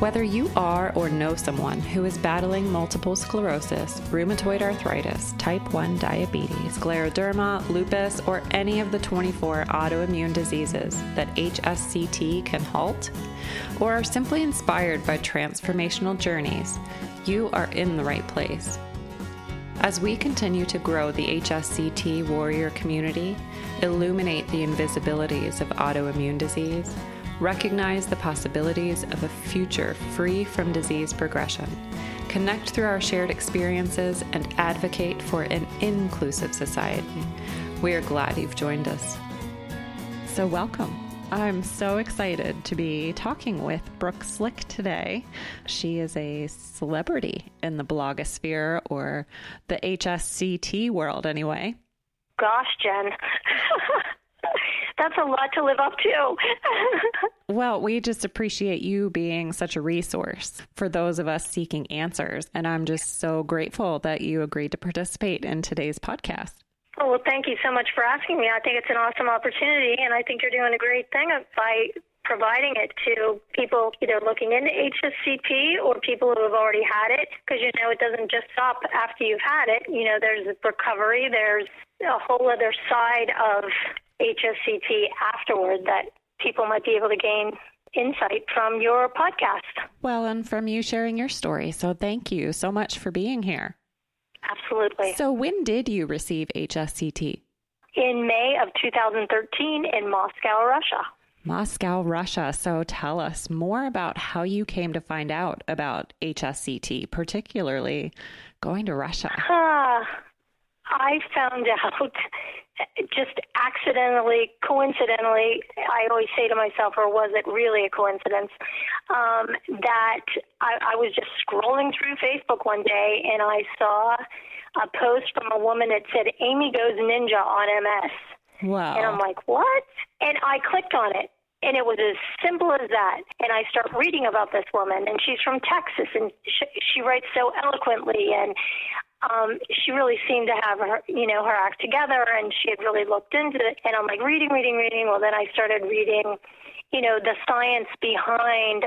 Whether you are or know someone who is battling multiple sclerosis, rheumatoid arthritis, type 1 diabetes, scleroderma, lupus, or any of the 24 autoimmune diseases that HSCT can halt, or are simply inspired by transformational journeys, you are in the right place. As we continue to grow the HSCT warrior community, illuminate the invisibilities of autoimmune disease, recognize the possibilities of a future free from disease progression, connect through our shared experiences, and advocate for an inclusive society. We are glad you've joined us. So, welcome. I'm so excited to be talking with Brooke Slick today. She is a celebrity in the blogosphere or the HSCT world, anyway. Gosh, Jen. that's a lot to live up to. well, we just appreciate you being such a resource for those of us seeking answers. And I'm just so grateful that you agreed to participate in today's podcast. Oh, well, thank you so much for asking me. I think it's an awesome opportunity, and I think you're doing a great thing by providing it to people either looking into HSCT or people who have already had it because you know it doesn't just stop after you've had it. You know, there's recovery, there's a whole other side of HSCT afterward that people might be able to gain insight from your podcast. Well, and from you sharing your story. So thank you so much for being here. Absolutely. So, when did you receive HSCT? In May of 2013 in Moscow, Russia. Moscow, Russia. So, tell us more about how you came to find out about HSCT, particularly going to Russia. Uh, I found out just accidentally, coincidentally, I always say to myself, or was it really a coincidence, um, that I, I was just scrolling through Facebook one day and I saw a post from a woman that said, Amy goes ninja on MS. Wow. And I'm like, what? And I clicked on it. And it was as simple as that. And I start reading about this woman, and she's from Texas, and she, she writes so eloquently. And um, she really seemed to have her, you know, her act together, and she had really looked into it. And I'm like reading, reading, reading. Well, then I started reading, you know, the science behind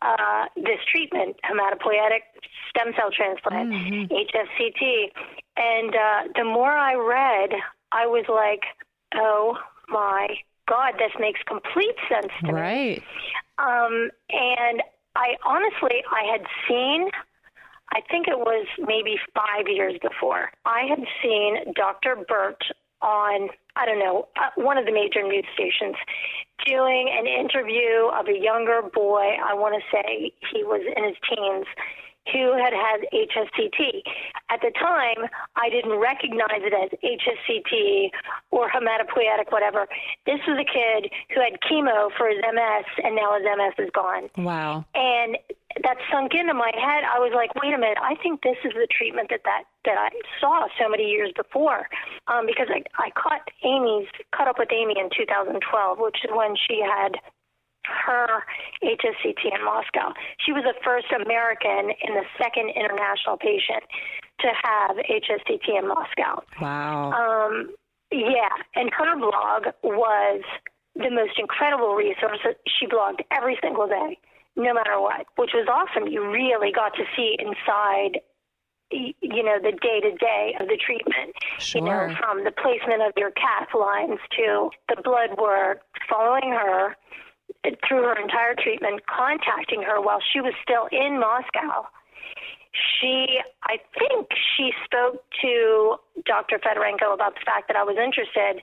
uh, this treatment, hematopoietic stem cell transplant, mm-hmm. HSCT. And uh, the more I read, I was like, oh my God, this makes complete sense to right. me. Right. Um, and I honestly, I had seen I think it was maybe five years before, I had seen Dr. Burt on, I don't know, uh, one of the major news stations doing an interview of a younger boy. I want to say he was in his teens who had had HSCT. At the time, I didn't recognize it as HSCT or hematopoietic, whatever. This was a kid who had chemo for his MS, and now his MS is gone. Wow. And that sunk into my head. I was like, wait a minute, I think this is the treatment that that, that I saw so many years before. Um, because I, I caught Amy's, caught up with Amy in 2012, which is when she had her HSCT in Moscow. She was the first American and the second international patient to have HSCT in Moscow. Wow. Um, yeah, and her blog was the most incredible resource. She blogged every single day, no matter what, which was awesome. You really got to see inside you know the day to day of the treatment sure. you know from the placement of your cath lines to the blood work following her through her entire treatment, contacting her while she was still in Moscow. She, I think she spoke to Dr. Fedorenko about the fact that I was interested.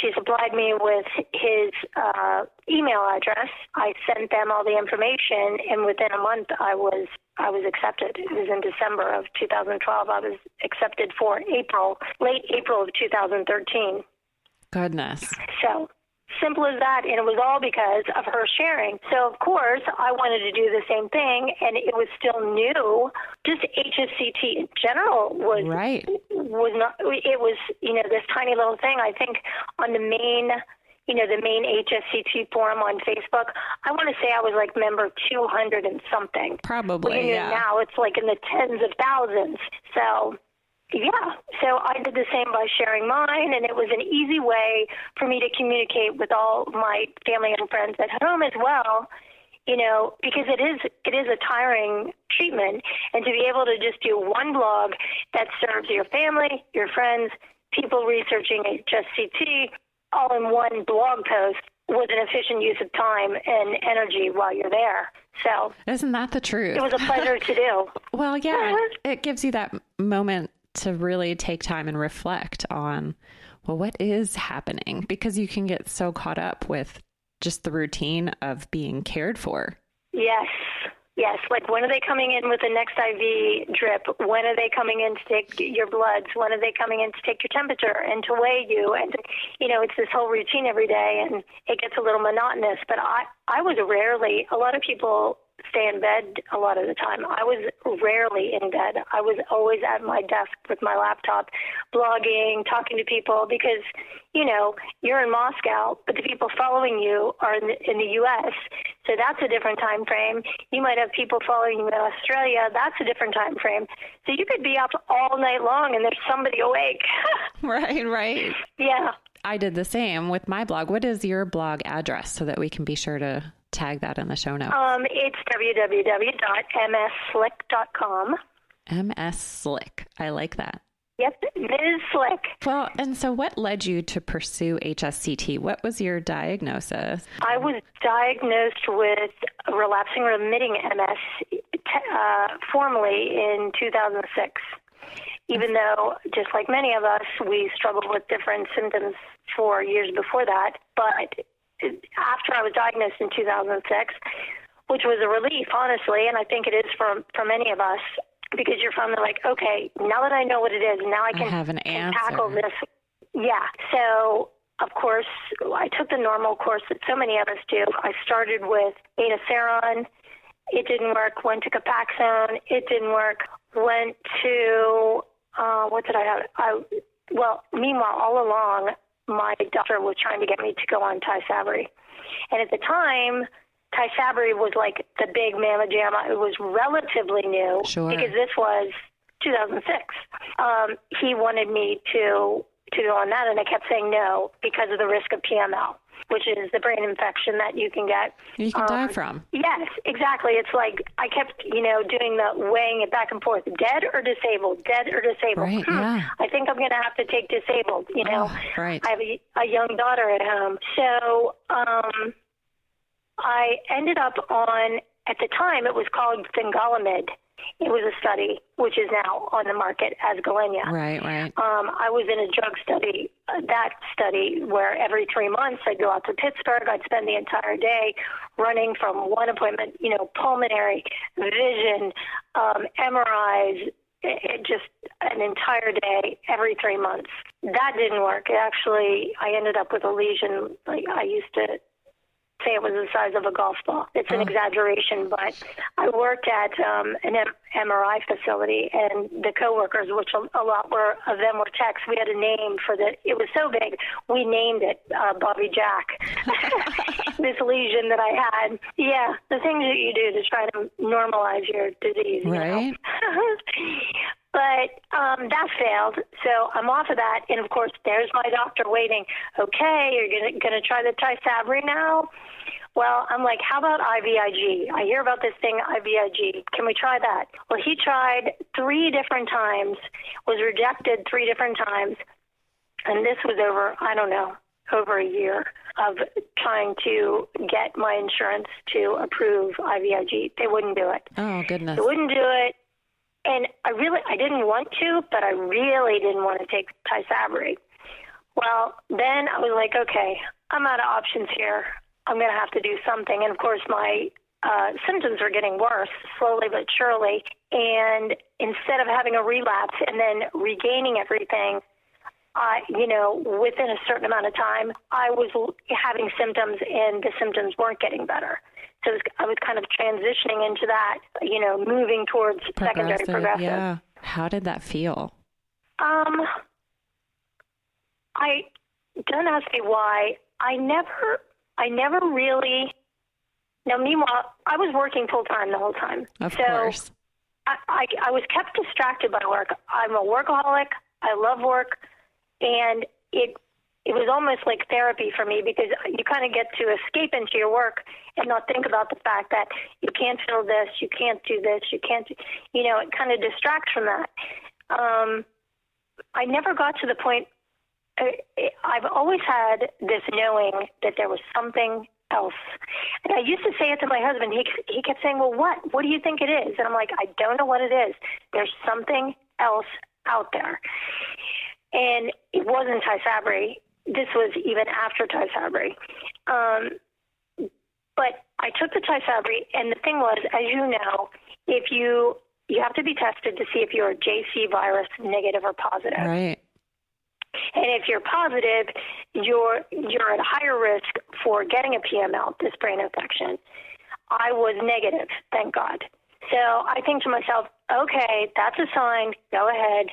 She supplied me with his uh, email address. I sent them all the information, and within a month, I was I was accepted. It was in December of 2012. I was accepted for April, late April of 2013. Goodness. So Simple as that. And it was all because of her sharing. So, of course, I wanted to do the same thing, and it was still new. Just HSCT in general was right. was not. It was you know this tiny little thing. I think on the main you know, the main HSCT forum on Facebook. I want to say I was like member 200 and something. Probably, Well, you know, yeah. Now it's like in the tens of thousands. So, yeah. So I did the same by sharing mine, and it was an easy way for me to communicate with all my family and friends at home as well. You know, because it is it is a tiring treatment, and to be able to just do one blog that serves your family, your friends, people researching HSCT, all in one blog post was an efficient use of time and energy while you're there. So Isn't that the truth? it was a pleasure to do. Well, yeah, uh-huh. it gives you that moment to really take time and reflect on, well, what is happening? Because you can get so caught up with just the routine of being cared for. Yes. Yes, like when are they coming in with the next IV drip? When are they coming in to take your bloods? When are they coming in to take your temperature and to weigh you? And you know, it's this whole routine every day, and it gets a little monotonous. But I, I was rarely. A lot of people stay in bed a lot of the time. I was rarely in bed. I was always at my desk with my laptop, blogging, talking to people because, you know, you're in Moscow, but the people following you are in the, in the U.S. So that's a different time frame. You might have people following you in Australia. That's a different time frame. So you could be up all night long and there's somebody awake. Right, right. yeah. I did the same with my blog. What is your blog address so that we can be sure to tag that in the show notes? Um, it's www.msslick.com. MS Slick. I like that. Yep, Ms. Slick. Well, and so what led you to pursue HSCT? What was your diagnosis? I was diagnosed with relapsing remitting MS uh, formally in 2006. Even though, just like many of us, we struggled with different symptoms for years before that. But after I was diagnosed in 2006, which was a relief, honestly, and I think it is for for many of us, because you're finally like, okay, now that I know what it is, now I can, have an can answer. tackle this. Yeah. So of course, I took the normal course that so many of us do. I started with Betaseron. It didn't work. Went to Copaxone. It didn't work. Went to uh, what did I have? I well, meanwhile, all along, my doctor was trying to get me to go on Tysabri, and at the time. Tysabri was like the big mamma jamma. It was relatively new Sure. because this was 2006. Um, he wanted me to to go on that, and I kept saying no because of the risk of PML, which is the brain infection that you can get. You can die Um, from. Yes, exactly. It's like I kept, you know, doing the weighing it back and forth, dead or disabled, dead or disabled. Right, Hmm, yeah. I think I'm going to have to take disabled. You know, Oh, right. I have a, a young daughter at home, so um, I ended up on. At the time, it was called Fingolimod. It was a study, which is now on the market as Gilenya. Right, right. Um, I was in a drug study, uh, that study, where every three months I'd go out to Pittsburgh. I'd spend the entire day running from one appointment, you know, pulmonary, vision, um, MRIs, it, it just an entire day every three months. That didn't work. It actually, I ended up with a lesion. Like I used to say it was the size of a golf ball. It's an exaggeration, but I worked at um, an M- MRI facility, and the coworkers, which a, a lot were of them were techs, we had a name for the. It was so big, we named it uh, Bobby Jack. this lesion that I had. Yeah, the things that you do to try to normalize your disease. you know? But um, that failed, so I'm off of that. And of course, there's my doctor waiting. Okay, you're gonna gonna try the Tysabri now. Well, I'm like, how about IVIG? I hear about this thing, IVIG. Can we try that? Well, he tried three different times, was rejected three different times, and this was over, I don't know, over a year of trying to get my insurance to approve IVIG. They wouldn't do it. Oh, goodness. They wouldn't do it. And I really, I didn't want to, but I really didn't want to take Tysabri. Well, then I was like, okay, I'm out of options here. I'm going to have to do something. And of course, my uh, symptoms were getting worse slowly but surely. And instead of having a relapse and then regaining everything, I, you know, within a certain amount of time, I was having symptoms and the symptoms weren't getting better. So was, I was kind of transitioning into that, you know, moving towards secondary progressive. Yeah. How did that feel? Um, I don't ask me why. I never, I never really. Now, meanwhile, I was working full time the whole time. Of so course. I, I, I was kept distracted by work. I'm a workaholic. I love work, and it it was almost like therapy for me because you kind of get to escape into your work and not think about the fact that you can't feel this, you can't do this, you can't, you know, it kind of distracts from that. Um, I never got to the point. I've always had this knowing that there was something else. And I used to say it to my husband. He he kept saying, "Well, what? What do you think it is?" And I'm like, "I don't know what it is. There's something else out there." And it wasn't Tysabri this was even after Tysabri. Um, but I took the Tysabri, and the thing was, as you know, if you you have to be tested to see if you're JC virus negative or positive. Right. And if you're positive, you're you're at higher risk for getting a PML, this brain infection. I was negative, thank God. So I think to myself, okay, that's a sign. Go ahead,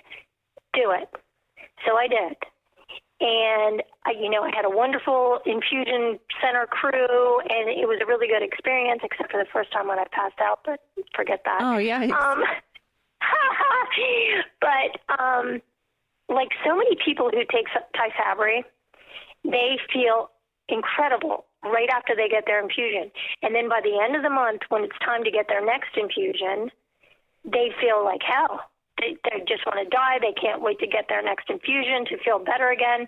do it. So I did and I, you know, I had a wonderful infusion center crew, and it was a really good experience, except for the first time when I passed out. But forget that. Oh yeah. Um, but um, like so many people who take Tysabri, they feel incredible right after they get their infusion, and then by the end of the month, when it's time to get their next infusion, they feel like hell they, they just want to die. They can't wait to get their next infusion to feel better again.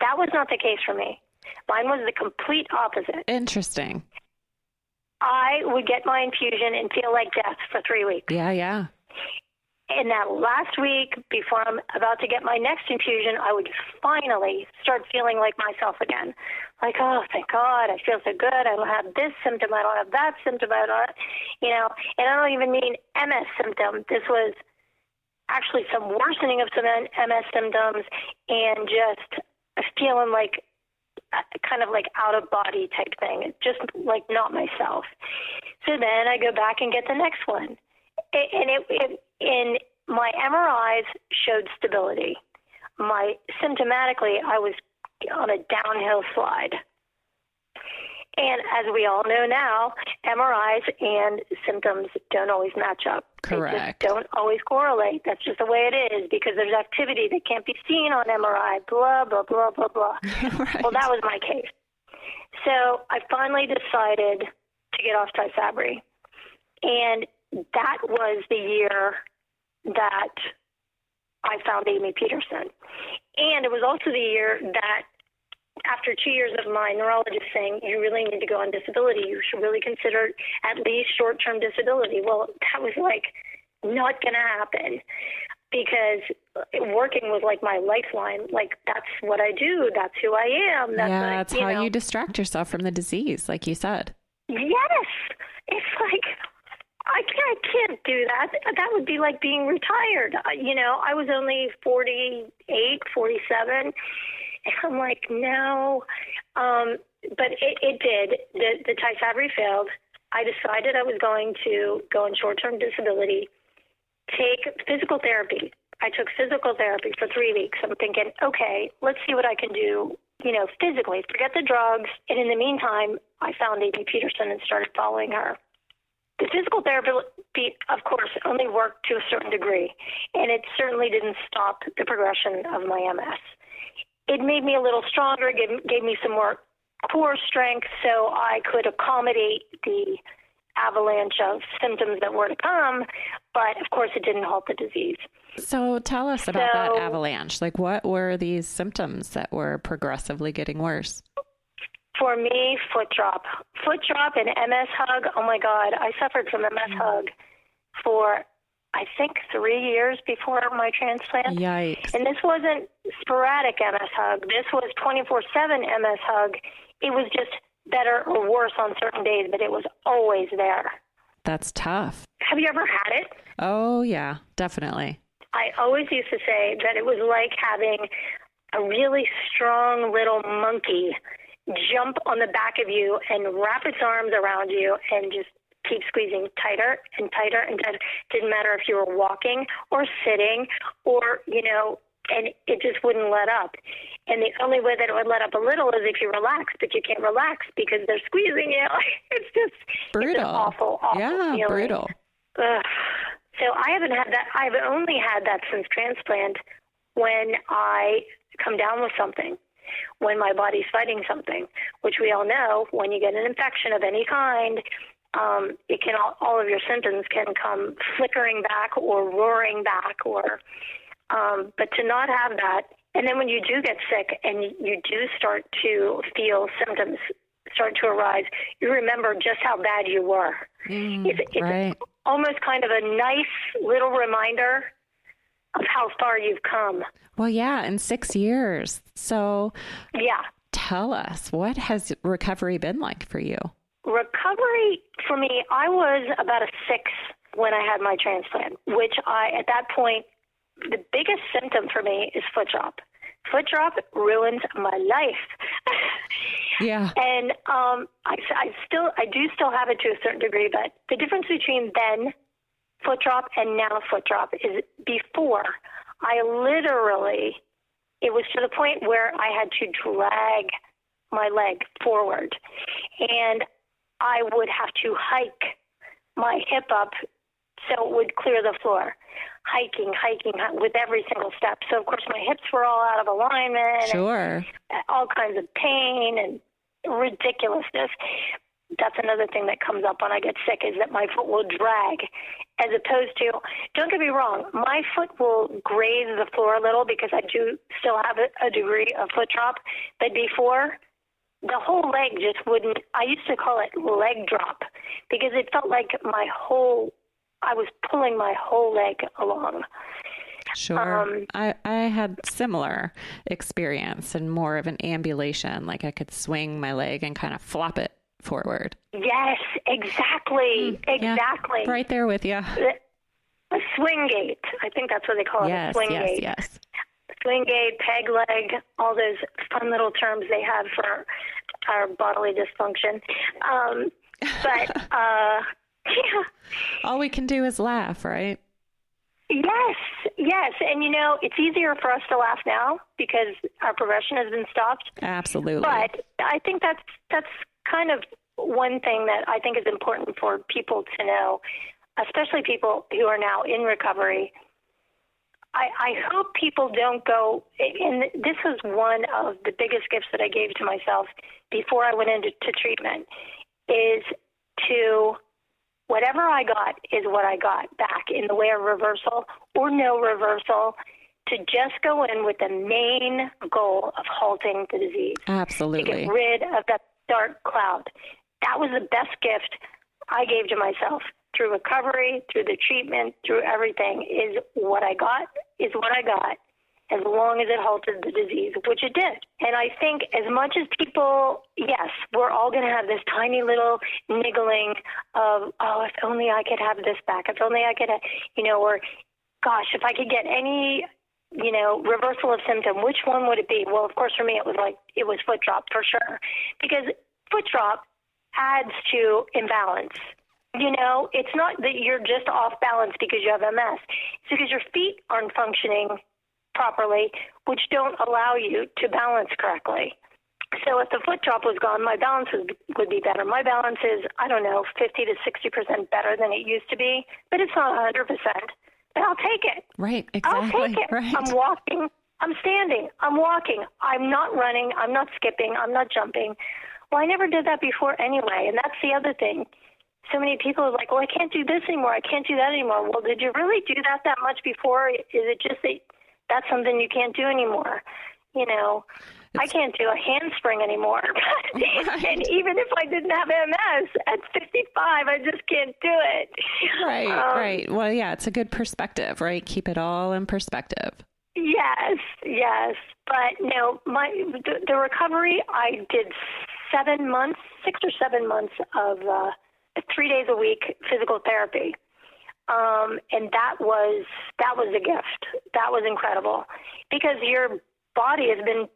That was not the case for me. Mine was the complete opposite. Interesting. I would get my infusion and feel like death for three weeks. Yeah, yeah. In that last week, before I'm about to get my next infusion, I would finally start feeling like myself again. Like, oh, thank God, I feel so good. I don't have this symptom. I don't have that symptom. I don't, you know, and I don't even mean MS symptom. This was actually some worsening of some MS symptoms and just feeling like uh, kind of like out of body type thing, just like not myself. So then I go back and get the next one, and it, it in my MRIs showed stability. My symptomatically, I was on a downhill slide. And as we all know now, MRIs and symptoms don't always match up. Correct. Don't always correlate. That's just the way it is because there's activity that can't be seen on MRI, blah, blah, blah, blah, blah. right. Well, that was my case. So I finally decided to get off Tysabri. And that was the year that I found Amy Peterson. And it was also the year that after two years of my neurologist saying you really need to go on disability, you should really consider at least short-term disability. Well, that was like not going to happen because working was like my lifeline. Like that's what I do. That's who I am. That's yeah, that's how know. you distract yourself from the disease, like you said. Yes, it's like I can't, I can't do that. That would be like being retired. You know, I was only 48, 47 I'm like, no. Um, but it, it did. The, the Tysabri failed. I decided I was going to go on short term disability, take physical therapy. I took physical therapy for three weeks. I'm thinking, okay, let's see what I can do, you know, physically, forget the drugs. And in the meantime, I found Amy Peterson and started following her. The physical therapy, of course, only worked to a certain degree, and it certainly didn't stop the progression of my MS it made me a little stronger, gave, gave me some more core strength so I could accommodate the avalanche of symptoms that were to come. But of course, it didn't halt the disease. So tell us about so, that avalanche. Like, what were these symptoms that were progressively getting worse? For me, foot drop. Foot drop and MS hug. Oh my God, I suffered from MS mm-hmm. hug for I think three years before my transplant. Yikes. And this wasn't sporadic MS hug. This was 24 7 MS hug. It was just better or worse on certain days, but it was always there. That's tough. Have you ever had it? Oh, yeah, definitely. I always used to say that it was like having a really strong little monkey jump on the back of you and wrap its arms around you and just keep squeezing tighter and tighter and tighter. Didn't matter if you were walking or sitting or, you know, and it just wouldn't let up. And the only way that it would let up a little is if you relax, but you can't relax because they're squeezing you. it's just brutal. It's awful, awful yeah, feeling. brutal. Ugh. So I haven't had that. I've only had that since transplant when I come down with something, when my body's fighting something, which we all know when you get an infection of any kind, um, it can all, all of your symptoms can come flickering back or roaring back or um, but to not have that and then when you do get sick and you do start to feel symptoms start to arise, you remember just how bad you were. Mm, it's, it's right. almost kind of a nice little reminder of how far you've come. Well, yeah, in six years. So, yeah. Tell us, what has recovery been like for you? Recovery for me, I was about a six when I had my transplant, which I, at that point, the biggest symptom for me is foot drop. Foot drop ruins my life. yeah. And um, I, I still, I do still have it to a certain degree, but the difference between then foot drop and now foot drop is before I literally, it was to the point where I had to drag my leg forward, and I would have to hike my hip up so it would clear the floor hiking, hiking with every single step. So of course my hips were all out of alignment. Sure. all kinds of pain and ridiculousness. That's another thing that comes up when I get sick is that my foot will drag as opposed to don't get me wrong, my foot will graze the floor a little because I do still have a, a degree of foot drop, but before the whole leg just wouldn't I used to call it leg drop because it felt like my whole I was pulling my whole leg along. Sure. Um, I, I had similar experience and more of an ambulation, like I could swing my leg and kind of flop it forward. Yes, exactly. Mm, exactly. Yeah, right there with you. A swing gait. I think that's what they call it. Swing yes, gait. Yes. Swing gait, peg leg, all those fun little terms they have for our bodily dysfunction. Um, but uh, yeah. All we can do is laugh, right? Yes, yes. And you know, it's easier for us to laugh now because our progression has been stopped. Absolutely. But I think that's that's kind of one thing that I think is important for people to know, especially people who are now in recovery. I, I hope people don't go, and this was one of the biggest gifts that I gave to myself before I went into treatment, is to whatever I got is what I got back in the way of reversal or no reversal to just go in with the main goal of halting the disease. Absolutely. To get rid of that dark cloud. That was the best gift I gave to myself through recovery, through the treatment, through everything is what I got is what I got as long as it halted the disease, which it did. And I think as much as people, yes, we're all going to have this tiny little niggling of, oh, if only I could have this back, if only I could, have, you know, or gosh, if I could get any, you know, reversal of symptom, which one would it be? Well, of course, for me, it was like, it was foot drop for sure. Because foot drop adds to imbalance. You know, it's not that you're just off balance because you have MS. It's because your feet aren't functioning properly, which don't allow you to balance correctly. So if the foot drop was gone, my balance would, would be better. My balance is, I don't know, 50 to 60% better than it used to be, but it's not 100%. But I'll take it. Right, exactly. I'll take it. Right. I'm walking. I'm standing. I'm walking. I'm not running. I'm not skipping. I'm not jumping. Well, I never did that before anyway, and that's the other thing. So many people are like, well, I can't do this anymore. I can't do that anymore. Well, did you really do that that much before? Is it just that that's something you can't do anymore. You know, it's, I can't do a handspring anymore. right. and even if I didn't have MS at 55, I just can't do it. Right, um, right. Well, yeah, it's a good perspective, right? Keep it all in perspective. Yes, yes. But no, my the, the recovery, I did seven months, six or seven months of uh, three days a week physical therapy. Um, and that was that was a gift. That was incredible because your body has been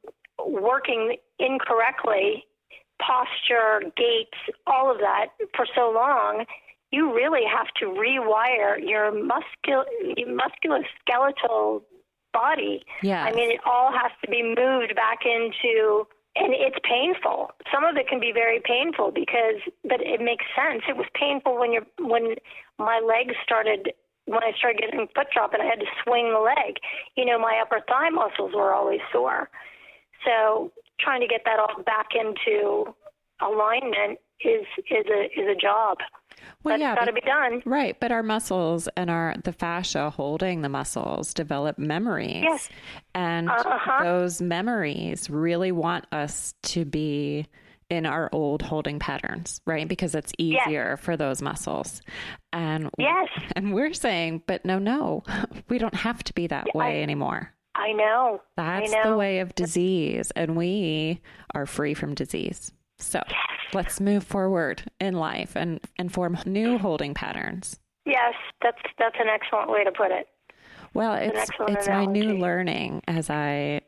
working incorrectly, posture, gait, all of that for so long. You really have to rewire your muscul- musculoskeletal body. Yes. I mean, it all has to be moved back into, and it's painful. Some of it can be very painful because, but it makes sense. It was painful when you're when my legs started when I started getting foot drop and I had to swing the leg. You know, my upper thigh muscles were always sore. So trying to get that all back into alignment is is a is a job. Well, That's yeah, got to be done. Right, but our muscles and our the fascia holding the muscles develop memories. Yes. And Uh-huh. those memories really want us to be in our old holding patterns, right? Because it's Yes. easier for those muscles. And Yes. and we're saying, but no, no. We don't have to be that way anymore. I know. That's I know. the way of disease and we are free from disease. So, let's move forward in life and and form new holding patterns. Yes, that's that's an excellent way to put it. Well, it's it's my new learning as I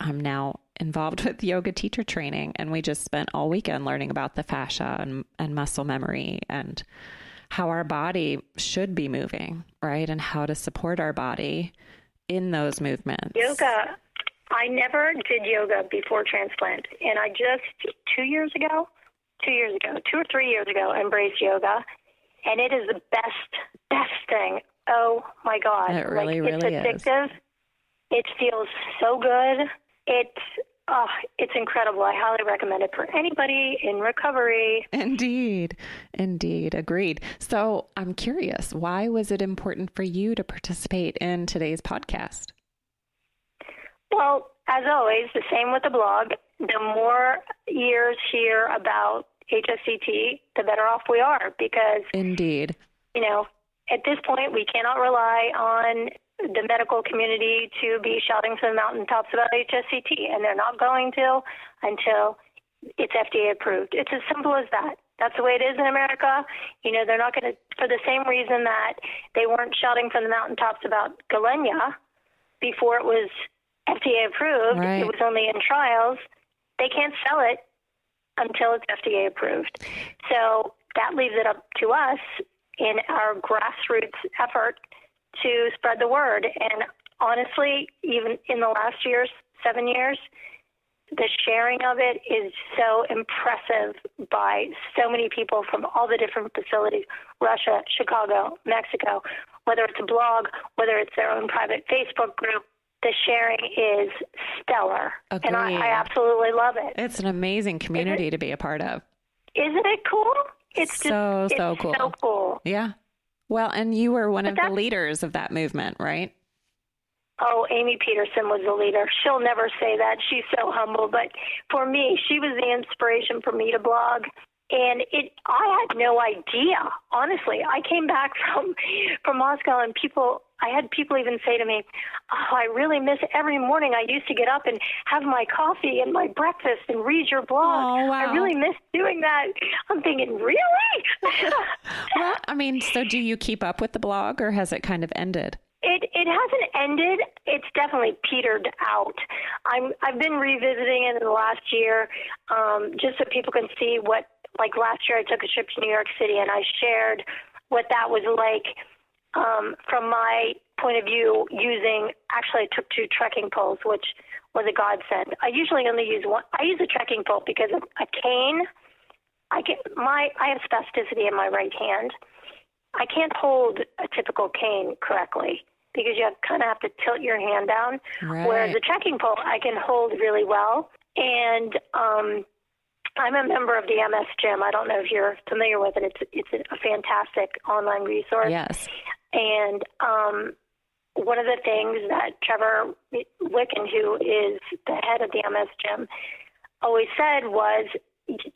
I'm now involved with yoga teacher training and we just spent all weekend learning about the fascia and, and muscle memory and how our body should be moving, right? And how to support our body in those movements. Yoga. I never did yoga before transplant, and I just two years ago, two years ago, two or three years ago, embraced yoga, and it is the best, best thing. Oh my God! It really, like, really is. it's addictive. It feels so good. It's oh, it's incredible. I highly recommend it for anybody in recovery. Indeed. Indeed. Agreed. So I'm curious, why was it important for you to participate in today's podcast? Well, as always, the same with the blog. The more years hear about HSCT, the better off we are because, Indeed. you know, at this point, we cannot rely on the medical community to be shouting from the mountaintops about HSCT, and they're not going to until it's FDA approved. It's as simple as that. That's the way it is in America. You know, they're not going to, for the same reason that they weren't shouting from the mountaintops about Gilenya before it was FDA approved, Right. it was only in trials. They can't sell it until it's FDA approved. So that leaves it up to us in our grassroots effort to spread the word. And honestly, even in the last years, seven years, the sharing of it is so impressive by so many people from all the different facilities Russia, Chicago, Mexico, whether it's a blog, whether it's their own private Facebook group. The sharing is stellar. And I, I absolutely love it. It's an amazing community to be a part of. Isn't it cool? It's just So, so it's cool. So cool. Yeah. Well, and you were one of the leaders of that movement, right? Oh, Amy Peterson was the leader. She'll never say that. She's so humble. But for me, she was the inspiration for me to blog. And it, I had no idea. Honestly, I came back from from Moscow, and people, I had people even say to me, "Oh, I really miss every morning. I used to get up and have my coffee and my breakfast and read your blog. Oh, wow. I really miss doing that." I'm thinking, really? Well, I mean, so do you keep up with the blog or has it kind of ended? It it hasn't ended. It's definitely petered out. I'm I've been revisiting it in the last year, um, just so people can see what. Like last year, I took a trip to New York City and I shared what that was like um, from my point of view. Using actually, I took two trekking poles, which was a godsend. I usually only use one. I use a trekking pole because of a cane. I get my I have spasticity in my right hand. I can't hold a typical cane correctly because you kind of have to tilt your hand down. Whereas Right. a trekking pole, I can hold really well. And um, I'm a member of the MS Gym. I don't know if you're familiar with it. It's it's a fantastic online resource. Yes. And um, one of the things that Trevor Wicken, who is the head of the MS Gym, always said was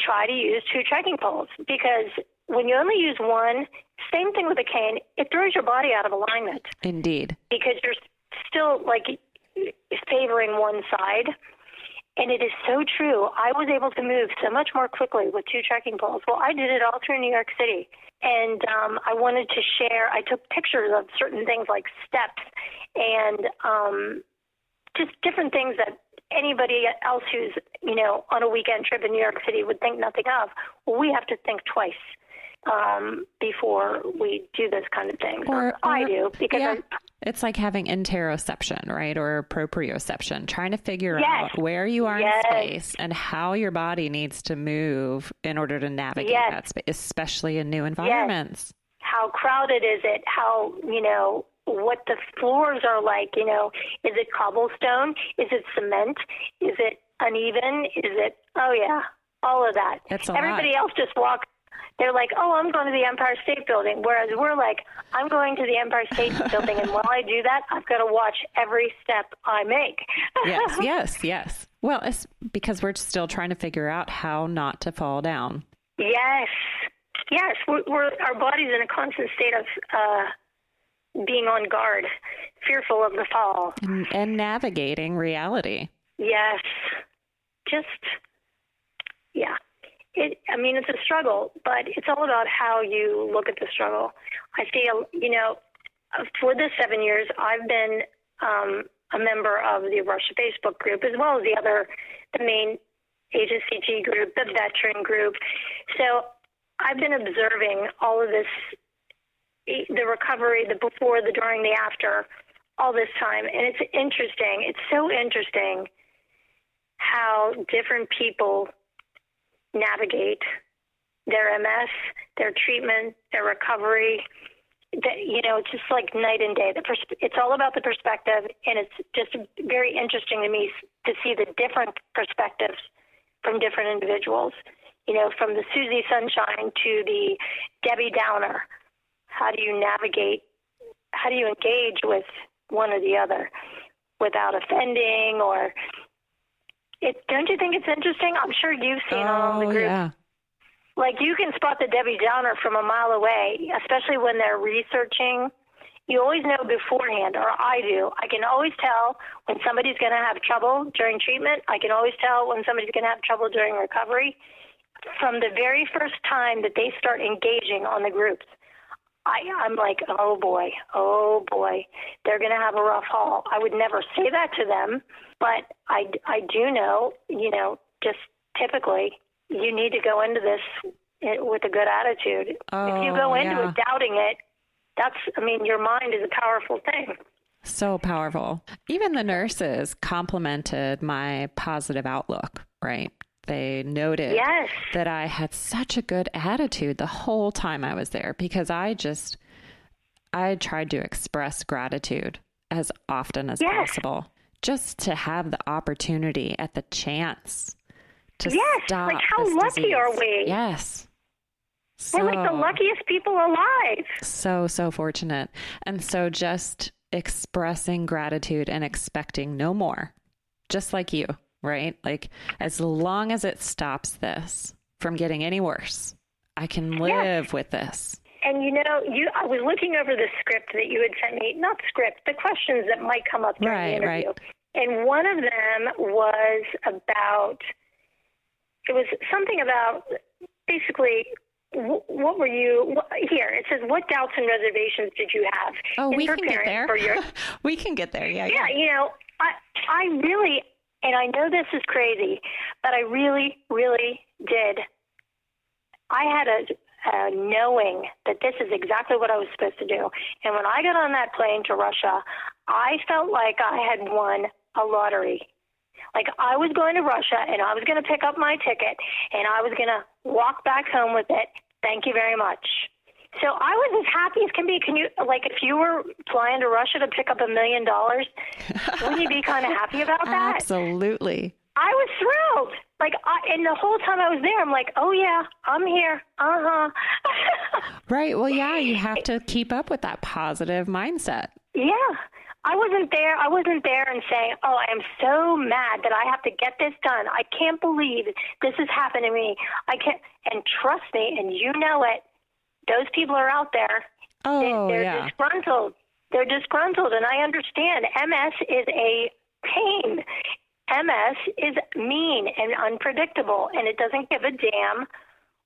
try to use two trekking poles because when you only use one, same thing with a cane, it throws your body out of alignment Indeed. because you're still like favoring one side. And it is so true. I was able to move so much more quickly with two trekking poles. Well, I did it all through New York City. And um, I wanted to share, I took pictures of certain things like steps and um, just different things that anybody else who's, you know, on a weekend trip in New York City would think nothing of. Well, we have to think twice um, before we do this kind of thing. Or- I do because yeah. I'm It's like having interoception, right? Or proprioception, trying to figure Yes. out where you are Yes. in space and how your body needs to move in order to navigate Yes. that space, especially in new environments. how crowded is it? How, you know, what the floors are like, you know, is it cobblestone? Is it cement? Is it uneven? Is it, oh yeah, all of that. It's a lot. Everybody else just walks. They're like, oh, I'm going to the Empire State Building. Whereas we're like, I'm going to the Empire State Building. And while I do that, I've got to watch every step I make. yes, yes, yes. Well, it's because we're still trying to figure out how not to fall down. Yes, yes. We're, we're our body's in a constant state of uh, being on guard, fearful of the fall. and, and navigating reality. Yes, just yeah. It. I mean, it's a struggle, but it's all about how you look at the struggle. I feel, you know, for the seven years, I've been um, a member of the Russia Facebook group as well as the other, the main HSCT group, the veteran group. So I've been observing all of this, the recovery, the before, the during, the after, all this time, and it's interesting. It's so interesting how different people navigate their MS, their treatment, their recovery. That you know, it's just like night and day. The pers- it's all about the perspective, and it's just very interesting to me to see the different perspectives from different individuals. You know, from the Susie Sunshine to the Debbie Downer. How do you navigate? How do you engage with one or the other without offending or it, don't you think it's interesting? I'm sure you've seen all the oh, groups. yeah. Like you can spot the Debbie Downer from a mile away, especially when they're researching. You always know beforehand, or I do. I can always tell when somebody's going to have trouble during treatment. I can always tell when somebody's going to have trouble during recovery from the very first time that they start engaging on the groups. I, I'm like, oh boy, oh boy, they're going to have a rough haul. I would never say that to them, but I, I do know, you know, just typically you need to go into this eh, with a good attitude. if you go Oh, into yeah. it doubting it, that's, I mean, your mind is a powerful thing. So powerful. Even the nurses complimented my positive outlook, right? They noted Yes. that I had such a good attitude the whole time I was there because I just I tried to express gratitude as often as Yes. possible just to have the opportunity at the chance to Yes, stop like how lucky disease. are we? Yes. We're like the luckiest people alive. so so fortunate and so just expressing gratitude and expecting no more just like you right? Like as long as it stops this from getting any worse i can live with this. And you know, you I was looking over the script that you had sent me, not script, the questions that might come up during Right, the interview. And one of them was about it was something about basically what were you what, here it says what doubts and reservations did you have oh we can get there. for your we can get there yeah, yeah, you know, I I really and I know this is crazy, but I really, really did. I had a, a knowing that this is exactly what I was supposed to do. And when I got on that plane to Russia, I felt like I had won a lottery. Like I was going to Russia and I was going to pick up my ticket and I was going to walk back home with it. Thank you very much. So I was as happy as can be. Can you like if you were flying to Russia to pick up a million dollars, wouldn't you be kind of happy about that? absolutely I was thrilled. Like, I, and the whole time I was there, I'm like, oh yeah, I'm here. Uh huh. right well yeah you have to keep up with that positive mindset yeah. I wasn't there. I wasn't there and saying, "Oh, I am so mad that I have to get this done. I can't believe this has happened to me. I can't." And trust me, and you know it. Those people are out there. Oh, they- oh they're yeah disgruntled. They're disgruntled, and I understand. MS is a pain. MS is mean and unpredictable, and it doesn't give a damn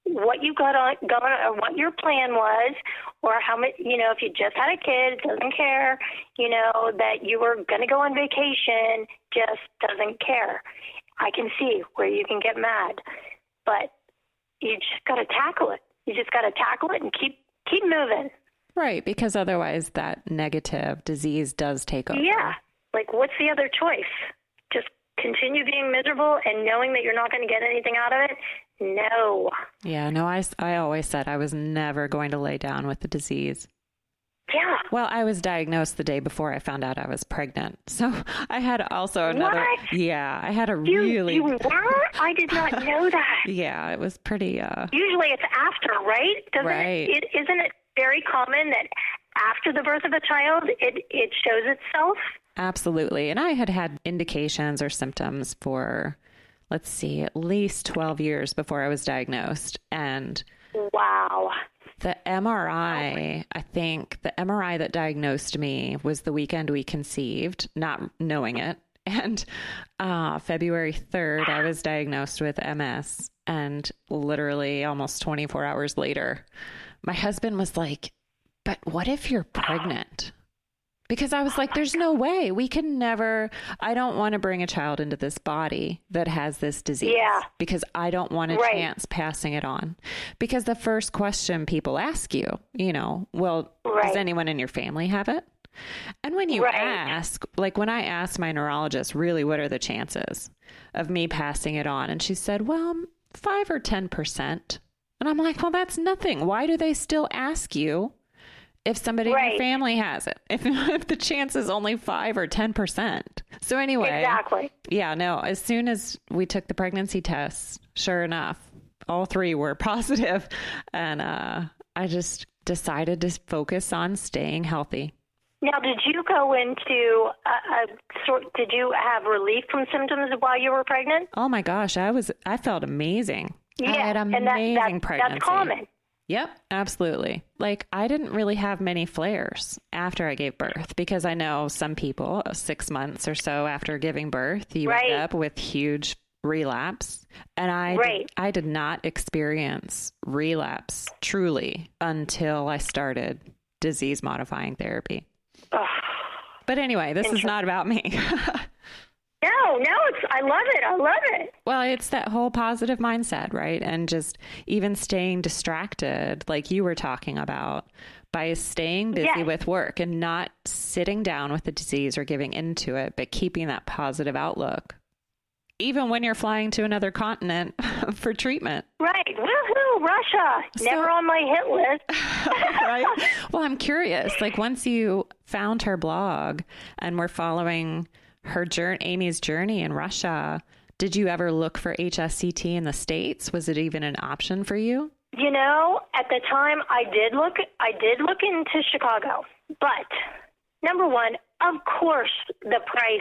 what you got on going or what your plan was or how much you know if you just had a kid doesn't care you know that you were going to go on vacation just doesn't care i can see where you can get mad but you just got to tackle it you just got to tackle it and keep keep moving Right, because otherwise that negative disease does take over. Yeah. Like, what's the other choice? Just continue being miserable and knowing that you're not going to get anything out of it? No. Yeah, no, I, I always said I was never going to lay down with the disease. Yeah. Well, I was diagnosed the day before I found out I was pregnant. So I had also another. What? Yeah, I had a You, really. you were? I did not know that. yeah, it was pretty. uh Usually it's after, right? Doesn't Right. it, it? Isn't it very common that after the birth of a child, it it shows itself? Absolutely. And I had had indications or symptoms for, let's see, at least 12 years before I was diagnosed. And Wow. The MRI, I think the MRI that diagnosed me was the weekend we conceived, not knowing it. And uh, February 3rd, I was diagnosed with MS. And literally almost 24 hours later, my husband was like, But what if you're pregnant? Because I was like, there's no way we can never. I don't want to bring a child into this body that has this disease. Yeah. Because I don't want a Right. chance passing it on. Because the first question people ask you, you know, well, does anyone in your family have it? And when you Right. ask, like when I asked my neurologist, really, what are the chances of me passing it on? And she said, well, five or 10%. And I'm like, well, that's nothing. Why do they still ask you if somebody in your family has it? If, if the chance is only five or 10%. So, anyway, Exactly. yeah, no, as soon as we took the pregnancy tests, sure enough, all three were positive, And uh, I just decided to focus on staying healthy. Now, did you go into a, a sort? Did you have relief from symptoms while you were pregnant? Oh my gosh, I was I felt amazing. I Yeah, had and amazing that, that, pregnancy. that's common. Yep, absolutely. Like I didn't really have many flares after I gave birth because I know some people uh, 6 months or so after giving birth you Right. end up with huge relapse and I did- Right. I did not experience relapse truly until I started disease modifying therapy. Ugh. But anyway, this is not about me. No, no, it's. I love it. I love it. Well, it's that whole positive mindset, right? And just even staying distracted, like you were talking about, by staying busy Yes. with work and not sitting down with the disease or giving into it, but keeping that positive outlook. Even when you're flying to another continent for treatment, Right. Woohoo! Russia. Never on my hit list. right? well, I'm curious. Like, once you found her blog and were following her journey, Amy's journey in Russia, did you ever look for HSCT in the States? Was it even an option for you? You know, at the time I did look I did look into Chicago. But number one, of course the price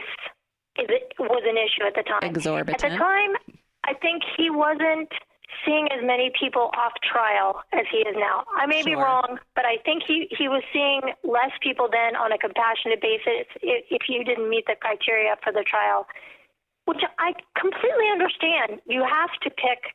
is was an issue at the time. Exorbitant. At the time, I think he wasn't seeing as many people off trial as he is now. I may be wrong, but I think he he was seeing less people then on a compassionate basis if, if you didn't meet the criteria for the trial. Which I completely understand. You have to pick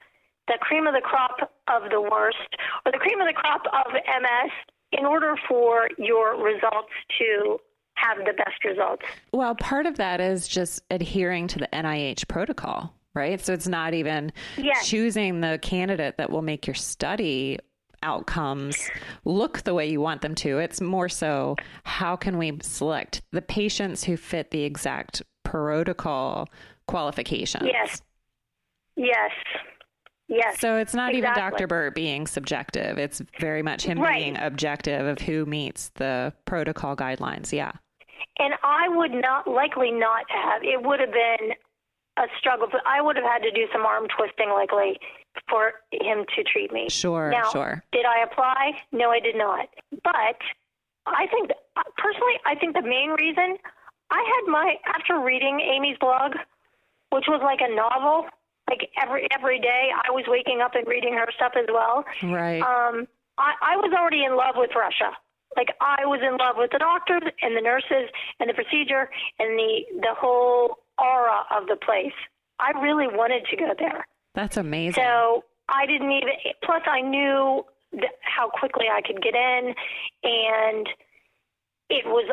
the cream of the crop of the worst or the cream of the crop of MS in order for your results to have the best results. Well, part of that is just adhering to the NIH protocol, right? So it's not even Yes. choosing the candidate that will make your study outcomes look the way you want them to. It's more so how can we select the patients who fit the exact protocol qualifications. Yes. Yes. Yes. So it's not even Dr. Burt being subjective. It's very much him Right. being objective of who meets the protocol guidelines. Yeah. And I would not likely not have. It would have been a struggle, but I would have had to do some arm twisting likely for him to treat me. Sure, now, sure. Did I apply? No, I did not. But I think personally, I think the main reason I had my after reading Amy's blog, which was like a novel, like every every day I was waking up and reading her stuff as well. Right. Um, I, I was already in love with Russia. Like I was in love with the doctors and the nurses and the procedure and the the whole aura of the place. I really wanted to go there. That's amazing. So I didn't even. Plus, I knew th- how quickly I could get in, and it was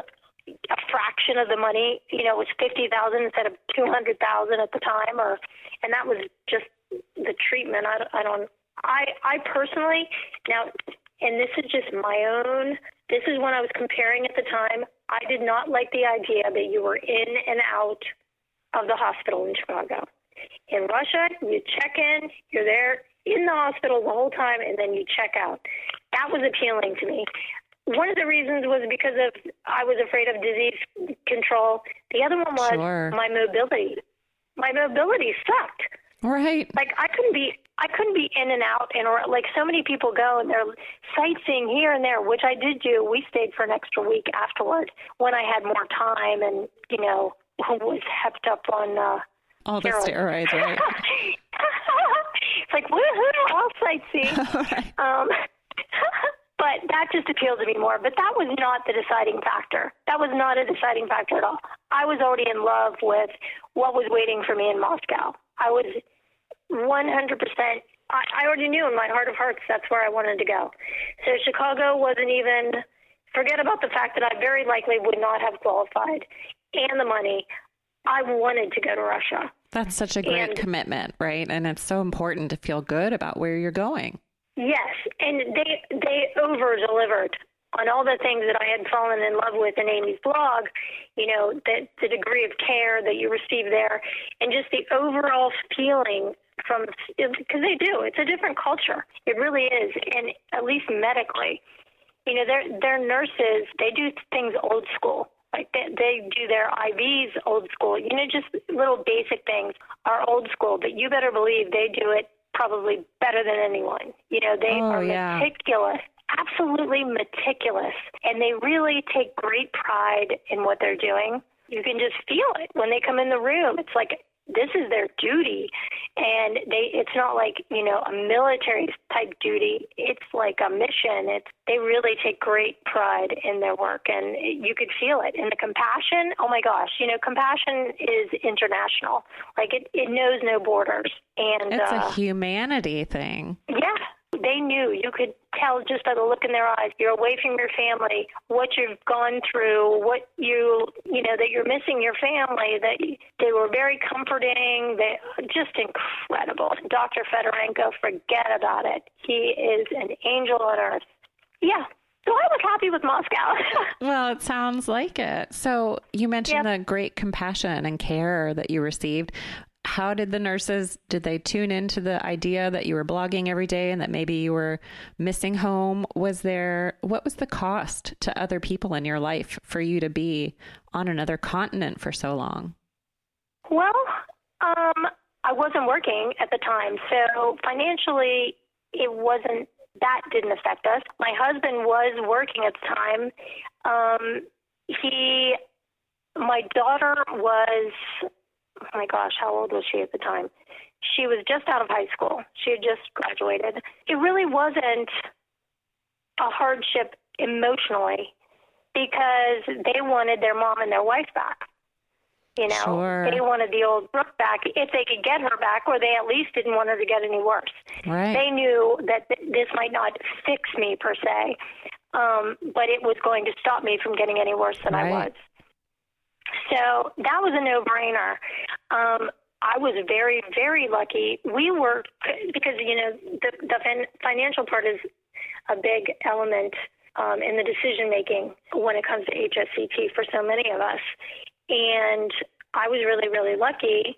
a fraction of the money. You know, it was fifty thousand instead of two hundred thousand at the time, or and that was just the treatment. I, don't- I don't. I I personally now, and this is just my own This is when I was comparing at the time. I did not like the idea that you were in and out of the hospital in Chicago. In Russia, you check in, you're there in the hospital the whole time, and then you check out. That was appealing to me. One of the reasons was because of I was afraid of disease control. The other one was Sure. my mobility. My mobility sucked. Right. Like I couldn't be I couldn't be in and out and or like so many people go and they're sightseeing here and there, which I did do. We stayed for an extra week afterward when I had more time and, you know, was hepped up on uh All the steroids. steroids, right? it's like woohoo, I'll sightsee. right. Um, but that just appealed to me more. But that was not the deciding factor. That was not a deciding factor at all. I was already in love with what was waiting for me in Moscow. I was 100%. I, I already knew in my heart of hearts that's where I wanted to go. So Chicago wasn't even. Forget about the fact that I very likely would not have qualified and the money. I wanted to go to Russia. That's such a great And- commitment, right? And it's so important to feel good about where you're going. Yes, and they they over delivered on all the things that I had fallen in love with in Amy's blog. You know, that the degree of care that you receive there, and just the overall feeling from because they do. It's a different culture. It really is, and at least medically, you know, their their nurses they do things old school. Like they, they do their IVs old school. You know, just little basic things are old school, but you better believe they do it probably better than anyone. You know, they Oh, are yeah. meticulous, absolutely meticulous, and they really take great pride in what they're doing. You can just feel it when they come in the room. It's like this is their duty. And they it's not like you know a military type duty. It's like a mission. It's they really take great pride in their work and you could feel it. And the compassion oh my gosh you know compassion is international. Like it it knows no borders. And It's uh, a humanity thing. yeah, they knew. You could tell just by the look in their eyes. You're away from your family, what you've gone through, what you, you know, that you're missing your family. That they were very comforting. They just incredible. Dr. Fedorenko, forget about it. He is an angel on earth. Yeah. So I was happy with Moscow. Well, it sounds like it. So you mentioned Yep. the great compassion and care that you received. How did the nurses did they tune into the idea that you were blogging every day and that maybe you were missing home? Was there what was the cost to other people in your life for you to be on another continent for so long? Well, um, I wasn't working at the time, so financially, it wasn't that didn't affect us. My husband was working at the time. Um, he, my daughter was, oh my gosh, how old was she at the time? She was just out of high school. She had just graduated. It really wasn't a hardship emotionally because they wanted their mom and their wife back. You know, Sure. they wanted the old Brooke back if they could get her back, or they at least didn't want her to get any worse. Right. They knew that th- this might not fix me per se, um, but it was going to stop me from getting any worse than I was. So that was a no-brainer. Um, I was very, very lucky. We were because you know the the fin- financial part is a big element um, in the decision making when it comes to HSCT for so many of us. And I was really, really lucky.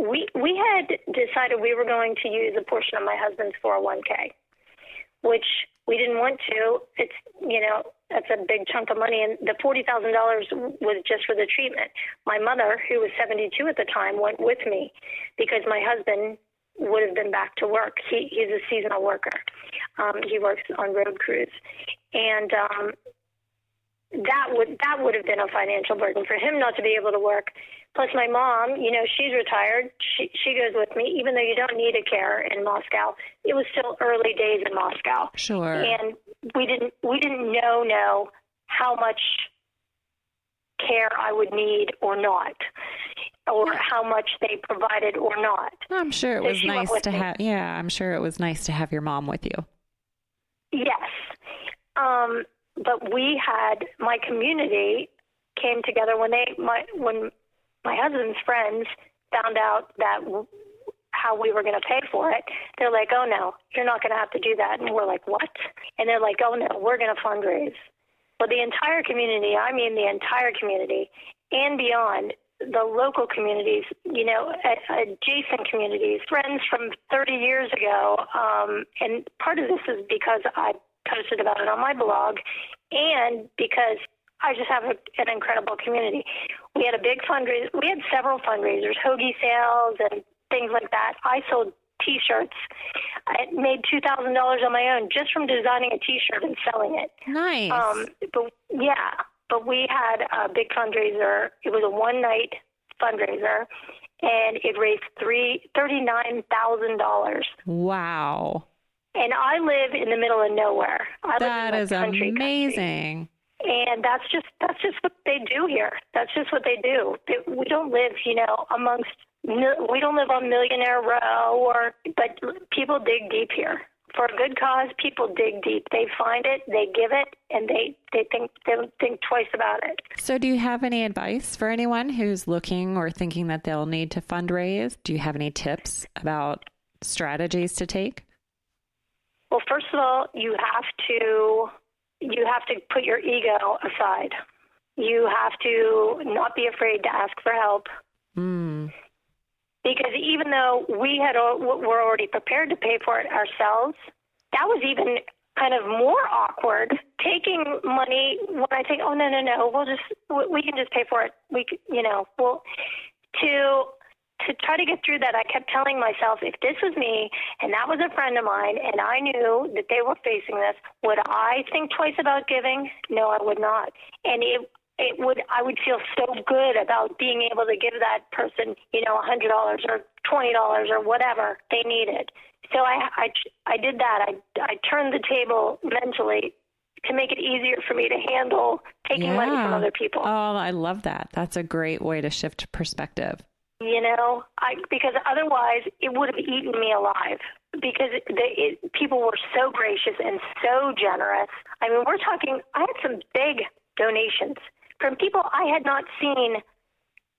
We we had decided we were going to use a portion of my husband's 401k, which we didn't want to. It's you know that's a big chunk of money, and the forty thousand dollars was just for the treatment. My mother, who was seventy two at the time, went with me because my husband would have been back to work. He he's a seasonal worker. Um, he works on road crews, and um, that would that would have been a financial burden for him not to be able to work. Plus, my mom, you know, she's retired. She she goes with me, even though you don't need a care in Moscow. It was still early days in Moscow, Sure. and we didn't we didn't know know how much care I would need or not, or how much they provided or not. I'm sure it So was nice to have yeah, I'm sure it was nice to have your mom with you. Yes. Um, but we had my community came together when they my when my husband's friends found out that how we were going to pay for it. They're like, "Oh no, you're not going to have to do that." And we're like, "What?" And they're like, "Oh no, we're going to fundraise." Well, the entire community, I mean the entire community and beyond, the local communities, you know, adjacent communities, friends from 30 years ago. Um, and part of this is because I posted about it on my blog and because I just have a, an incredible community. We had a big fundraiser. We had several fundraisers, hoagie sales and things like that. I sold T-shirts. I made two thousand dollars on my own just from designing a T-shirt and selling it. Nice. Um, but yeah, but we had a big fundraiser. It was a one-night fundraiser, and it raised three thirty-nine thousand dollars. Wow. And I live in the middle of nowhere. I that live in is country, amazing. Country and that's just that's just what they do here. That's just what they do. we don't live, you know, amongst we don't live on Millionaire Row, or but people dig deep here for a good cause. People dig deep. They find it, they give it, and they they think they think twice about it. So, do you have any advice for anyone who's looking or thinking that they'll need to fundraise? Do you have any tips about strategies to take? Well, first of all, you have to you have to put your ego aside. You have to not be afraid to ask for help. Mm. Because even though we had were already prepared to pay for it ourselves, that was even kind of more awkward. Taking money when I think, oh no no no, we'll just we can just pay for it. We you know well to to try to get through that, I kept telling myself, if this was me and that was a friend of mine and I knew that they were facing this, would I think twice about giving? No, I would not. And it it would I would feel so good about being able to give that person, you know, a hundred dollars or twenty dollars or whatever they needed. So I, I I did that. I I turned the table mentally to make it easier for me to handle taking yeah. money from other people. Oh, I love that. That's a great way to shift perspective you know i because otherwise it would have eaten me alive. Because they, it, people were so gracious and so generous. I mean we're talking i had some big donations from people i had not seen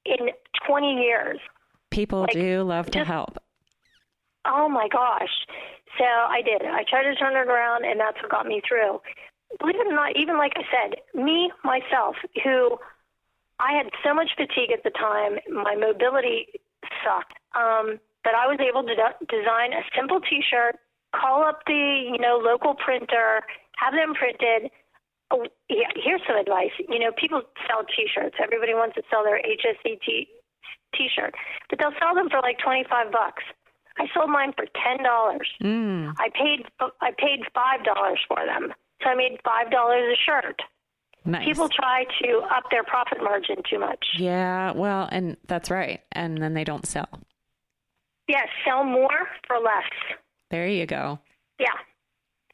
in 20 years. People like, do love to just, help. Oh my gosh. So i did. I tried to turn it around and that's what got me through. Believe it or not even like i said me myself who I had so much fatigue at the time. My mobility sucked. Um, but I was able to de- design a simple T-shirt, call up the you know local printer, have them printed. Oh, yeah, here's some advice. You know, people sell T-shirts. Everybody wants to sell their HSCT T-shirt, but they'll sell them for like twenty-five bucks. I sold mine for ten dollars. Mm. I paid I paid five dollars for them, so I made five dollars a shirt. Nice. People try to up their profit margin too much. Yeah, well, and that's right. And then they don't sell. Yes, yeah, sell more for less. There you go. Yeah.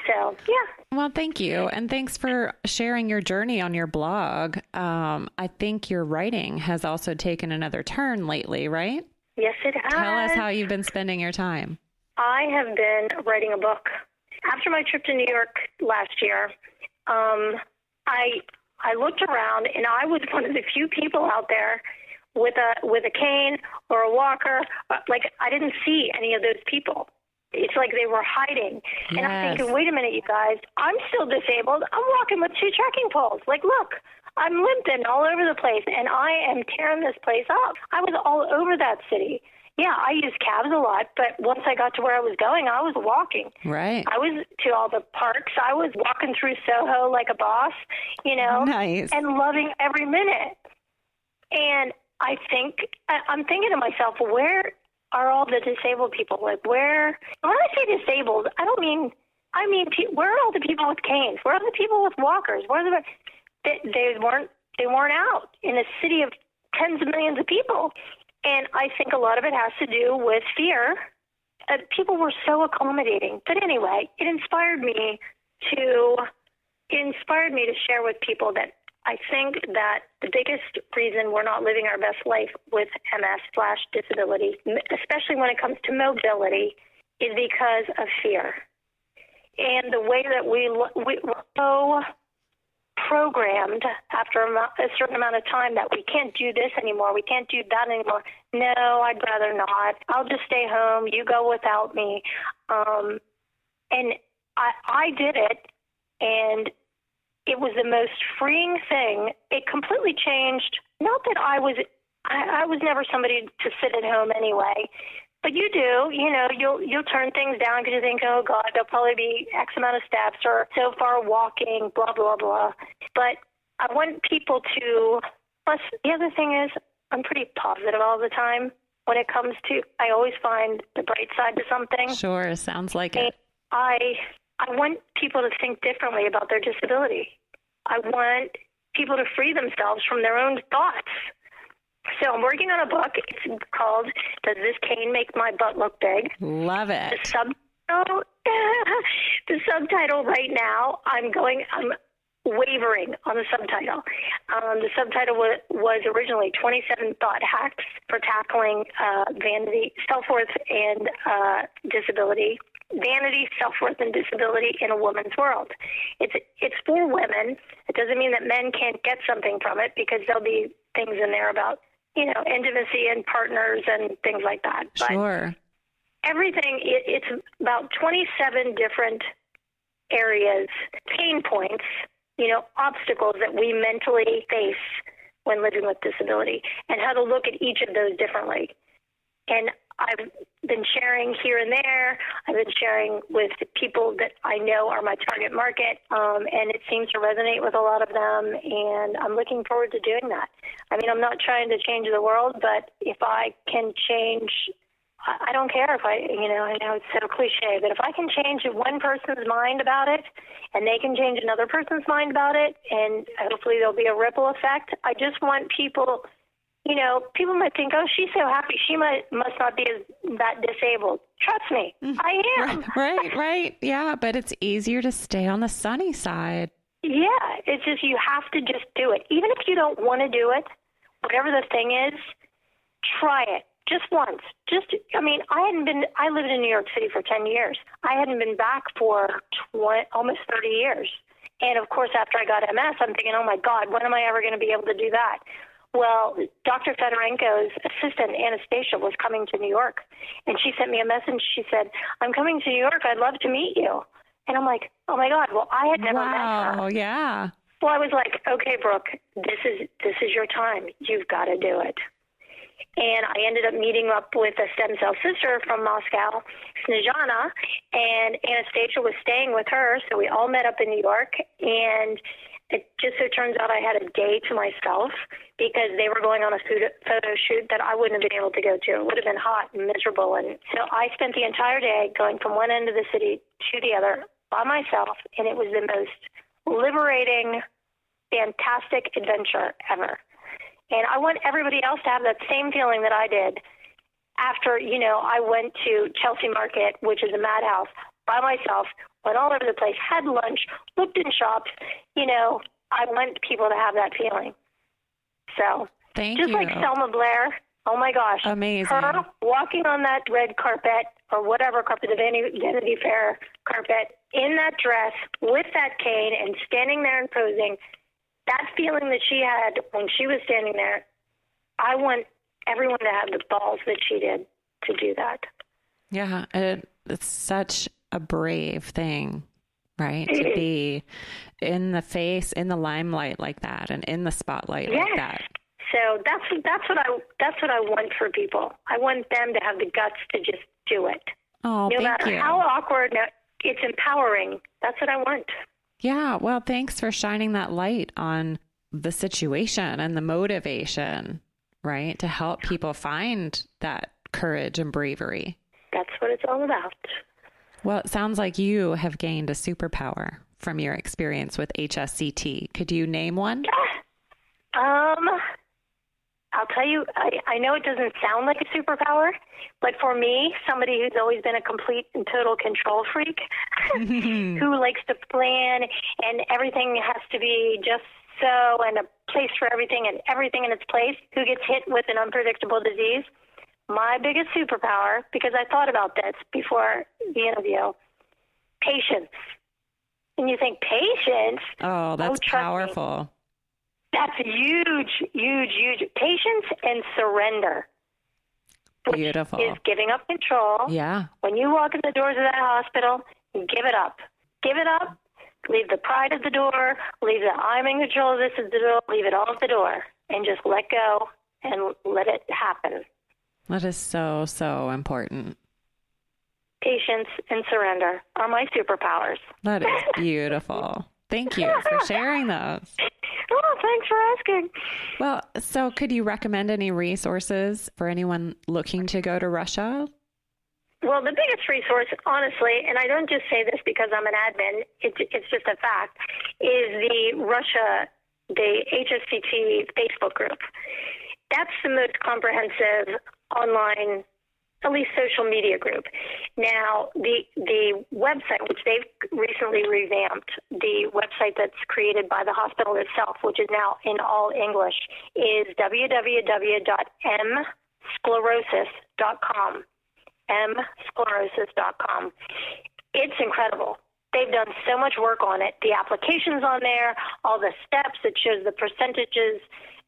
So, yeah. Well, thank you. And thanks for sharing your journey on your blog. Um, I think your writing has also taken another turn lately, right? Yes, it has. Tell us how you've been spending your time. I have been writing a book. After my trip to New York last year, um, I I looked around and I was one of the few people out there with a with a cane or a walker. Uh, like I didn't see any of those people. It's like they were hiding. Yes. And I'm thinking, wait a minute, you guys, I'm still disabled. I'm walking with two trekking poles. Like, look, I'm limping all over the place and I am tearing this place up. I was all over that city yeah, I used cabs a lot, but once I got to where I was going, I was walking. Right. I was to all the parks. I was walking through Soho like a boss, you know, nice. and loving every minute. And I think I'm thinking to myself, where are all the disabled people? Like, where? When I say disabled, I don't mean. I mean, where are all the people with canes? Where are the people with walkers? Where are the? They, they weren't. They weren't out in a city of tens of millions of people. And I think a lot of it has to do with fear. Uh, people were so accommodating. But anyway, it inspired me to it inspired me to share with people that I think that the biggest reason we're not living our best life with MS slash disability, especially when it comes to mobility, is because of fear. And the way that we, we we're so programmed after a, certain amount of time that we can't do this anymore, we can't do that anymore. No, I'd rather not. I'll just stay home. You go without me. Um, and I, I did it, and it was the most freeing thing. It completely changed. Not that I was, I, I was never somebody to sit at home anyway, but you do. You know, you'll you'll turn things down because you think, oh God, there'll probably be X amount of steps or so far walking, blah blah blah. But I want people to. Plus, the other thing is, I'm pretty positive all the time when it comes to. I always find the bright side to something. Sure, sounds like it. I I want people to think differently about their disability. I want people to free themselves from their own thoughts. So I'm working on a book. It's called "Does This Cane Make My Butt Look Big?" Love it. The subtitle, the subtitle right now. I'm going. I'm wavering on the subtitle. Um, the subtitle was, was originally 27 Thought Hacks for Tackling uh, Vanity, Self Worth, and uh, Disability. Vanity, self worth, and disability in a woman's world. It's it's for women. It doesn't mean that men can't get something from it because there'll be things in there about you know intimacy and partners and things like that. But sure. Everything it, it's about 27 different areas, pain points you know, obstacles that we mentally face when living with disability and how to look at each of those differently. And I've been sharing here and there. I've been sharing with people that I know are my target market, um, and it seems to resonate with a lot of them. And I'm looking forward to doing that. I mean, I'm not trying to change the world, but if I can change I don't care if I, you know, I know it's so cliche, but if I can change one person's mind about it and they can change another person's mind about it, and hopefully there'll be a ripple effect, I just want people, you know, people might think, oh, she's so happy. She might, must not be as, that disabled. Trust me, mm-hmm. I am. Right, right. Yeah, but it's easier to stay on the sunny side. Yeah, it's just you have to just do it. Even if you don't want to do it, whatever the thing is, try it just once. Just, I mean, I hadn't been. I lived in New York City for ten years. I hadn't been back for 20, almost thirty years. And of course, after I got MS, I'm thinking, oh my God, when am I ever going to be able to do that? Well, Dr. Fedorenko's assistant, Anastasia, was coming to New York, and she sent me a message. She said, "I'm coming to New York. I'd love to meet you." And I'm like, "Oh my God!" Well, I had never wow, met her. Oh, yeah. Well, I was like, "Okay, Brooke, this is this is your time. You've got to do it." and I ended up meeting up with a stem cell sister from Moscow, Snezhana, and Anastasia was staying with her, so we all met up in New York, and it just so turns out I had a day to myself because they were going on a photo shoot that I wouldn't have been able to go to. It would have been hot and miserable, and so I spent the entire day going from one end of the city to the other by myself, and it was the most liberating, fantastic adventure ever. And I want everybody else to have that same feeling that I did after, you know, I went to Chelsea Market, which is a madhouse, by myself, went all over the place, had lunch, looked in shops. You know, I want people to have that feeling. So, Thank just you. like Selma Blair, oh my gosh. Amazing. Her walking on that red carpet or whatever carpet, the Vanity Fair carpet, in that dress with that cane and standing there and posing that feeling that she had when she was standing there, I want everyone to have the balls that she did to do that. Yeah, it, it's such a brave thing, right? to be in the face, in the limelight like that, and in the spotlight yes. like that. So that's that's what I that's what I want for people. I want them to have the guts to just do it. Oh, no thank matter you. how awkward, it's empowering. That's what I want. Yeah. Well, thanks for shining that light on the situation and the motivation, right? To help people find that courage and bravery. That's what it's all about. Well, it sounds like you have gained a superpower from your experience with HSCT. Could you name one? Um, I'll tell you, I, I know it doesn't sound like a superpower, but for me, somebody who's always been a complete and total control freak, who likes to plan and everything has to be just so and a place for everything and everything in its place, who gets hit with an unpredictable disease. My biggest superpower, because I thought about this before the interview, patience. And you think patience? Oh, oh that's oh, powerful. Me. That's huge, huge, huge. Patience and surrender. Beautiful. Is giving up control. Yeah. When you walk in the doors of that hospital, give it up. Give it up. Leave the pride at the door. Leave the I'm in control of this at the door. Leave it all at the door, and just let go and let it happen. That is so so important. Patience and surrender are my superpowers. That is beautiful. Thank you for sharing those. Oh, thanks for asking. Well, so could you recommend any resources for anyone looking to go to Russia? Well, the biggest resource, honestly, and I don't just say this because I'm an admin, it, it's just a fact, is the Russia, the HSCT Facebook group. That's the most comprehensive online at least social media group. Now, the the website, which they've recently revamped, the website that's created by the hospital itself, which is now in all English, is www.msclerosis.com. msclerosis.com. It's incredible. They've done so much work on it. The application's on there, all the steps. It shows the percentages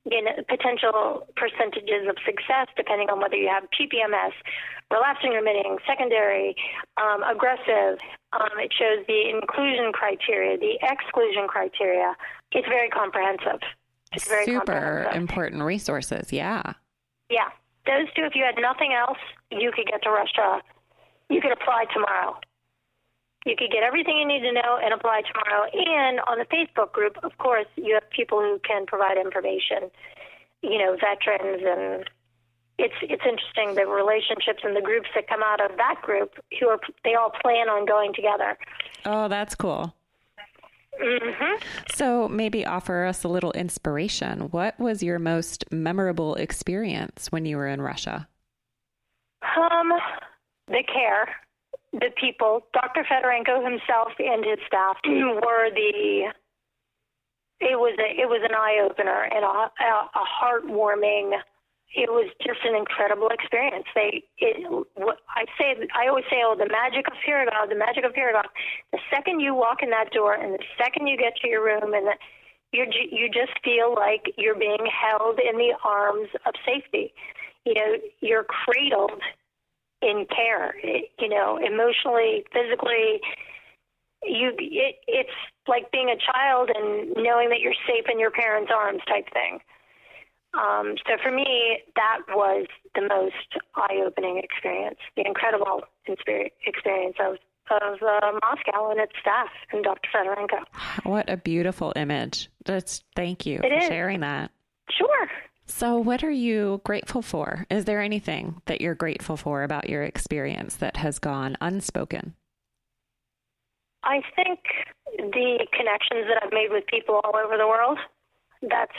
in potential percentages of success depending on whether you have PPMS, relapsing remitting, secondary, um, aggressive. Um, it shows the inclusion criteria, the exclusion criteria. It's very comprehensive. It's very Super important resources. Yeah. Yeah. Those two, if you had nothing else, you could get to Russia. You could apply tomorrow. You could get everything you need to know and apply tomorrow. And on the Facebook group, of course, you have people who can provide information, you know, veterans and it's it's interesting the relationships and the groups that come out of that group who are they all plan on going together. Oh, that's cool. Mm-hmm. So maybe offer us a little inspiration. What was your most memorable experience when you were in Russia? Um, the care the people, Dr. Fedorenko himself and his staff, were the. It was a, it was an eye opener and a, a, a heartwarming. It was just an incredible experience. They, it, I say, I always say, oh, the magic of Pirogov, the magic of Pirogov. The second you walk in that door, and the second you get to your room, and you you just feel like you're being held in the arms of safety. You know, you're cradled in care. you know, emotionally, physically. You, it, it's like being a child and knowing that you're safe in your parents' arms, type thing. Um, so for me, that was the most eye-opening experience, the incredible experience of of uh, Moscow and its staff and Dr. Fedorenko. What a beautiful image! Just thank you it for is. sharing that. So, what are you grateful for? Is there anything that you're grateful for about your experience that has gone unspoken? I think the connections that I've made with people all over the world. That's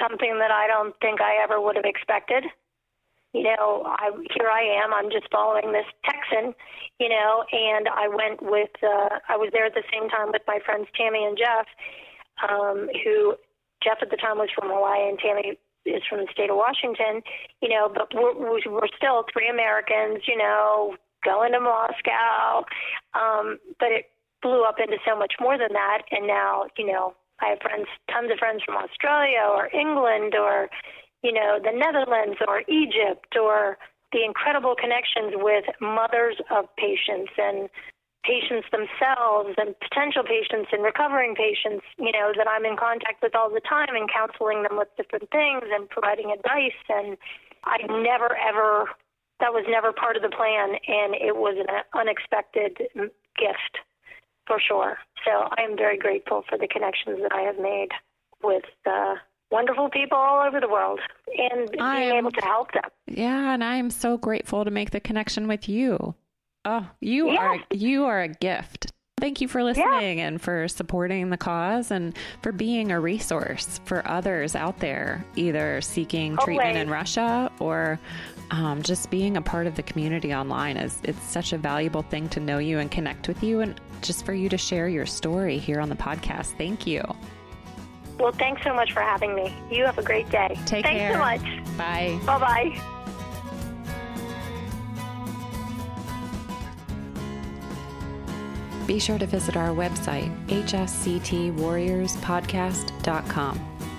something that I don't think I ever would have expected. You know, I here I am. I'm just following this Texan, you know, and I went with. Uh, I was there at the same time with my friends Tammy and Jeff, um, who Jeff at the time was from Hawaii and Tammy is from the state of Washington, you know, but we're, we're still three Americans, you know, going to Moscow. Um, but it blew up into so much more than that. And now, you know, I have friends, tons of friends from Australia or England or, you know, the Netherlands or Egypt or the incredible connections with mothers of patients and patients themselves and potential patients and recovering patients, you know, that I'm in contact with all the time and counseling them with different things and providing advice. And I never, ever, that was never part of the plan. And it was an unexpected gift for sure. So I am very grateful for the connections that I have made with uh, wonderful people all over the world and being I'm, able to help them. Yeah. And I am so grateful to make the connection with you. Oh, you yeah. are you are a gift. Thank you for listening yeah. and for supporting the cause and for being a resource for others out there, either seeking Always. treatment in Russia or um, just being a part of the community online. Is it's such a valuable thing to know you and connect with you, and just for you to share your story here on the podcast. Thank you. Well, thanks so much for having me. You have a great day. Take thanks care. Thanks so much. Bye. Bye bye. Be sure to visit our website, hsctwarriorspodcast.com,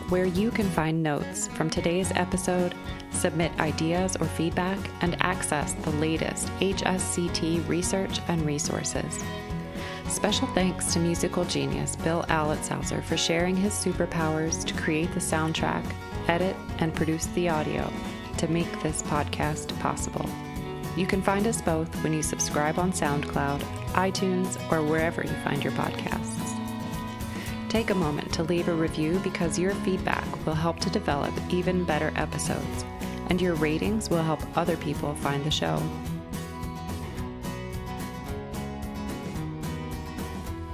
where you can find notes from today's episode, submit ideas or feedback, and access the latest HSCT research and resources. Special thanks to musical genius Bill Alitzhauser for sharing his superpowers to create the soundtrack, edit, and produce the audio to make this podcast possible. You can find us both when you subscribe on SoundCloud, iTunes, or wherever you find your podcasts. Take a moment to leave a review because your feedback will help to develop even better episodes, and your ratings will help other people find the show.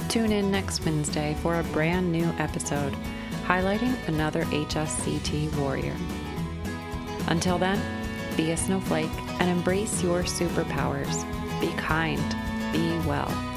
Tune in next Wednesday for a brand new episode highlighting another HSCT warrior. Until then, be a snowflake and embrace your superpowers. Be kind, be well.